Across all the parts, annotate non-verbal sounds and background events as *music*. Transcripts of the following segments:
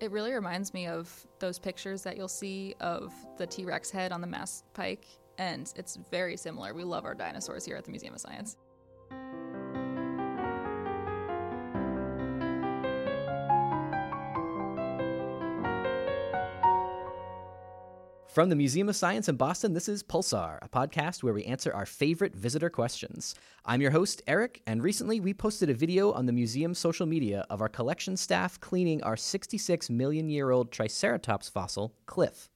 It really reminds me of those pictures that you'll see of the T Rex head on the Mass Pike, and it's very similar. We love our dinosaurs here at the Museum of Science. From the Museum of Science in Boston, this is Pulsar, a podcast where we answer our favorite visitor questions. I'm your host, Eric, and recently we posted a video on the museum's social media of our collection staff cleaning our 66 million year old Triceratops fossil, Cliff.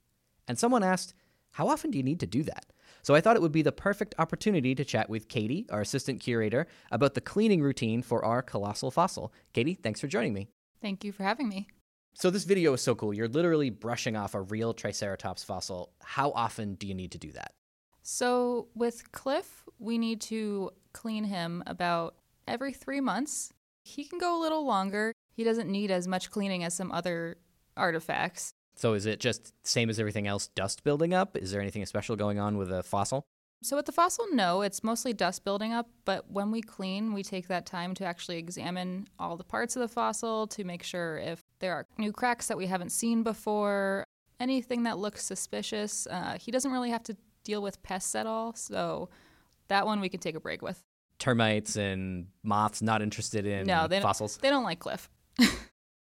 And someone asked, How often do you need to do that? So I thought it would be the perfect opportunity to chat with Katie, our assistant curator, about the cleaning routine for our colossal fossil. Katie, thanks for joining me. Thank you for having me. So this video is so cool. You're literally brushing off a real Triceratops fossil. How often do you need to do that? So with Cliff, we need to clean him about every three months. He can go a little longer. He doesn't need as much cleaning as some other artifacts. So is it just same as everything else, dust building up? Is there anything special going on with a fossil? So with the fossil, no, it's mostly dust building up. But when we clean, we take that time to actually examine all the parts of the fossil to make sure if there are new cracks that we haven't seen before, anything that looks suspicious. Uh, he doesn't really have to deal with pests at all, so that one we can take a break with. Termites and moths not interested in no, they fossils. Don't, they don't like Cliff. *laughs*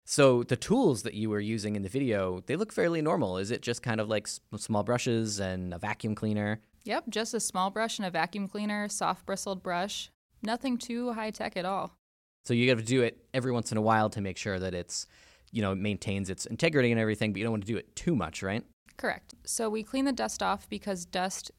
So the tools that you were using in the video, they look fairly normal. Is it just kind of like small brushes and a vacuum cleaner? Yep, just a small brush and a vacuum cleaner, soft bristled brush. Nothing too high tech at all. So you got to do it every once in a while to make sure that it's, you know, it maintains its integrity and everything, but you don't want to do it too much, right? Correct. So we clean the dust off because dust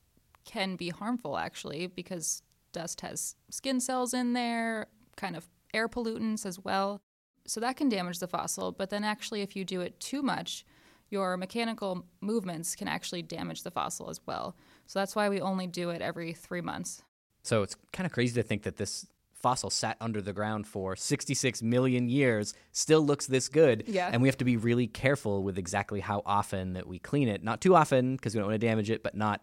can be harmful actually because dust has skin cells in there, kind of air pollutants as well. So that can damage the fossil, but then actually, if you do it too much, your mechanical movements can actually damage the fossil as well. So that's why we only do it every three months. So it's kind of crazy to think that this fossil sat under the ground for 66 million years, still looks this good. Yeah. And we have to be really careful with exactly how often that we clean it. Not too often because we don't want to damage it, but not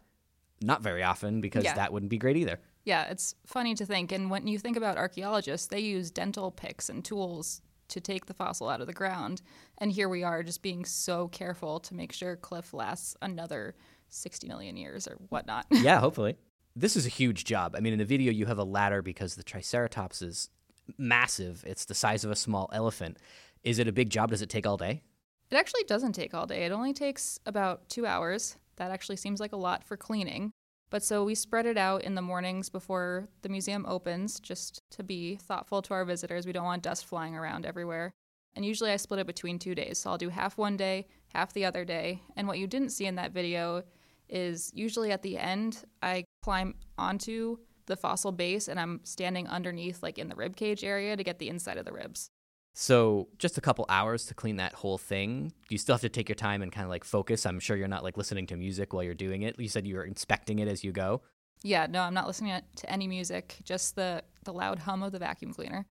not very often because yeah. that wouldn't be great either. Yeah, it's funny to think. And when you think about archaeologists, they use dental picks and tools to take the fossil out of the ground. And here we are just being so careful to make sure Cliff lasts another 60 million years or whatnot. yeah, hopefully. This is a huge job. I mean, in the video, you have a ladder because the Triceratops is massive. It's the size of a small elephant. Is it a big job? Does it take all day? It actually doesn't take all day. It only takes about two hours. That actually seems like a lot for cleaning. But so we spread it out in the mornings before the museum opens just to be thoughtful to our visitors. We don't want dust flying around everywhere. And usually I split it between two days. So I'll do half one day, half the other day. And what you didn't see in that video is usually at the end, I climb onto the fossil base and I'm standing underneath, like in the rib cage area, to get the inside of the ribs. So just a couple hours to clean that whole thing. You still have to take your time and kind of like focus. I'm sure you're not like listening to music while you're doing it. You said you were inspecting it as you go. Yeah, no, I'm not listening to any music, just the the loud hum of the vacuum cleaner.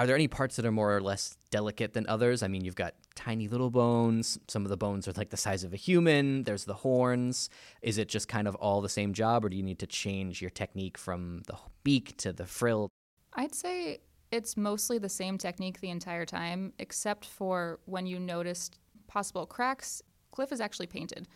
Are there any parts that are more or less delicate than others? I mean, you've got tiny little bones. Some of the bones are like the size of a human. There's the horns. Is it just kind of all the same job, or do you need to change your technique from the beak to the frill? I'd say it's mostly the same technique the entire time, except for when you noticed possible cracks. Cliff is actually painted.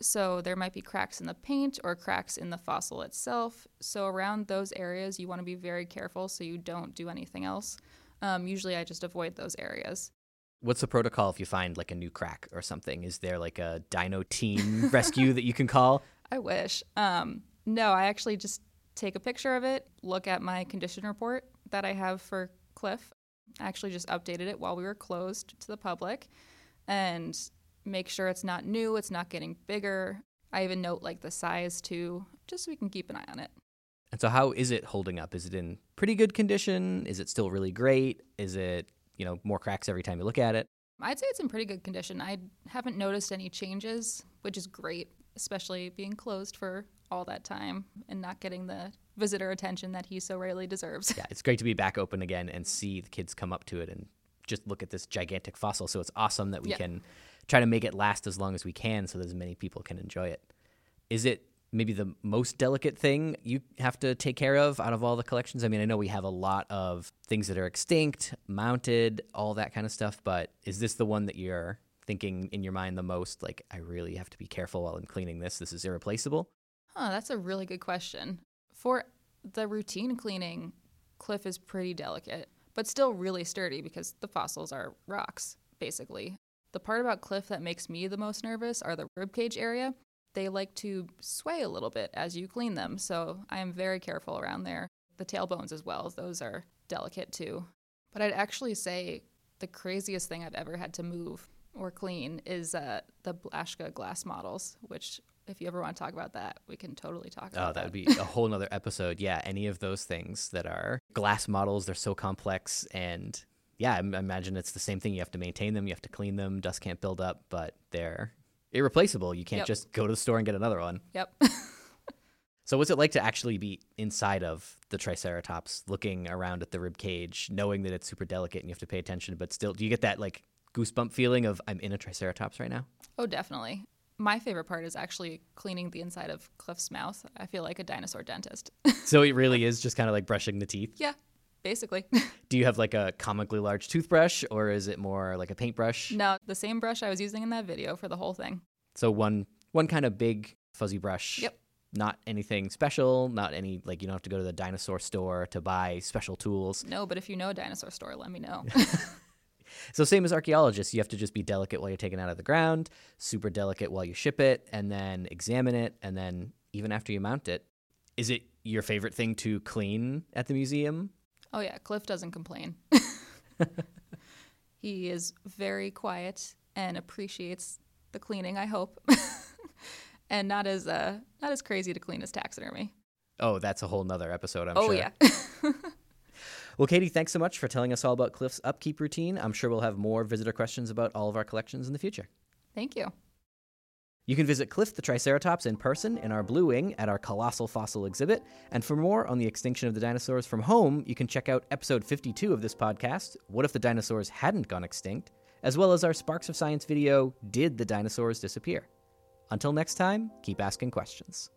So there might be cracks in the paint or cracks in the fossil itself. So around those areas, you want to be very careful so you don't do anything else. Um, usually, I just avoid those areas. What's the protocol if you find like a new crack or something? Is there like a dino team *laughs* rescue that you can call? I wish. Um, no, I actually just take a picture of it, look at my condition report, that I have for Cliff. I actually just updated it while we were closed to the public and make sure it's not new, it's not getting bigger. I even note like the size too, just so we can keep an eye on it. And so how is it holding up? Is it in pretty good condition? Is it still really great? Is it, you know, more cracks every time you look at it? I'd say it's in pretty good condition. I haven't noticed any changes, which is great, especially being closed for all that time and not getting the visitor attention that he so rarely deserves. Yeah, it's great to be back open again and see the kids come up to it and just look at this gigantic fossil. So it's awesome that we yeah. can try to make it last as long as we can so that as many people can enjoy it. Is it maybe the most delicate thing you have to take care of out of all the collections? I mean, I know we have a lot of things that are extinct, mounted, all that kind of stuff, but is this the one that you're thinking in your mind the most like I really have to be careful while I'm cleaning this. This is irreplaceable? Huh, that's a really good question. For the routine cleaning, Cliff is pretty delicate, but still really sturdy because the fossils are rocks, basically. The part about Cliff that makes me the most nervous are the ribcage area. They like to sway a little bit as you clean them, so I am very careful around there. The tailbones as well, those are delicate too. But I'd actually say the craziest thing I've ever had to move or clean is uh, the Blaschka glass models, which if you ever want to talk about that, we can totally talk about Oh, that that. would be a whole nother episode. Yeah, any of those things that are glass models, they're so complex. And yeah, I imagine it's the same thing. You have to maintain them, you have to clean them, dust can't build up, but they're irreplaceable. You can't Yep. just go to the store and get another one. Yep. *laughs* So, what's it like to actually be inside of the Triceratops, looking around at the rib cage, knowing that it's super delicate and you have to pay attention, but still, do you get that like goosebump feeling of I'm in a Triceratops right now? oh, definitely. My favorite part is actually cleaning the inside of Cliff's mouth. I feel like a dinosaur dentist. so, it really *laughs* is just kind of like brushing the teeth. yeah, basically. *laughs* Do you have like a comically large toothbrush or is it more like a paintbrush? no, the same brush I was using in that video for the whole thing. So one one kind of big fuzzy brush. Yep. Not anything special, not any like you don't have to go to the dinosaur store to buy special tools. No, but if you know a dinosaur store, let me know. *laughs* *laughs* So same as archaeologists, you have to just be delicate while you're taking it out of the ground, super delicate while you ship it, and then examine it, and then even after you mount it. Is it your favorite thing to clean at the museum? Oh, yeah, Cliff doesn't complain. *laughs* he is very quiet and appreciates the cleaning, I hope. *laughs* and not as uh, not as crazy to clean as taxidermy. Oh, that's a whole nother episode, I'm oh, sure. yeah. *laughs* Well, Katie, thanks so much for telling us all about Cliff's upkeep routine. I'm sure we'll have more visitor questions about all of our collections in the future. Thank you. You can visit Cliff the Triceratops in person in our Blue Wing at our Colossal Fossil exhibit. And for more on the extinction of the dinosaurs from home, you can check out episode 52 of this podcast, What If the Dinosaurs Hadn't Gone Extinct, as well as our Sparks of Science video, Did the Dinosaurs Disappear? Until next time, keep asking questions.